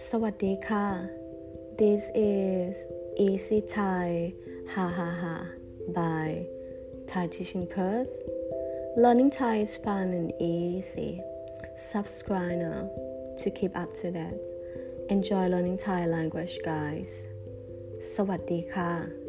สวัสดีค่ะ This is Easy Thai Ha Ha Ha by Thai Teaching Perth. Learning Thai is fun and easy. Subscribe now to keep up to date. Enjoy learning Thai language, guys. สวัสดีค่ะ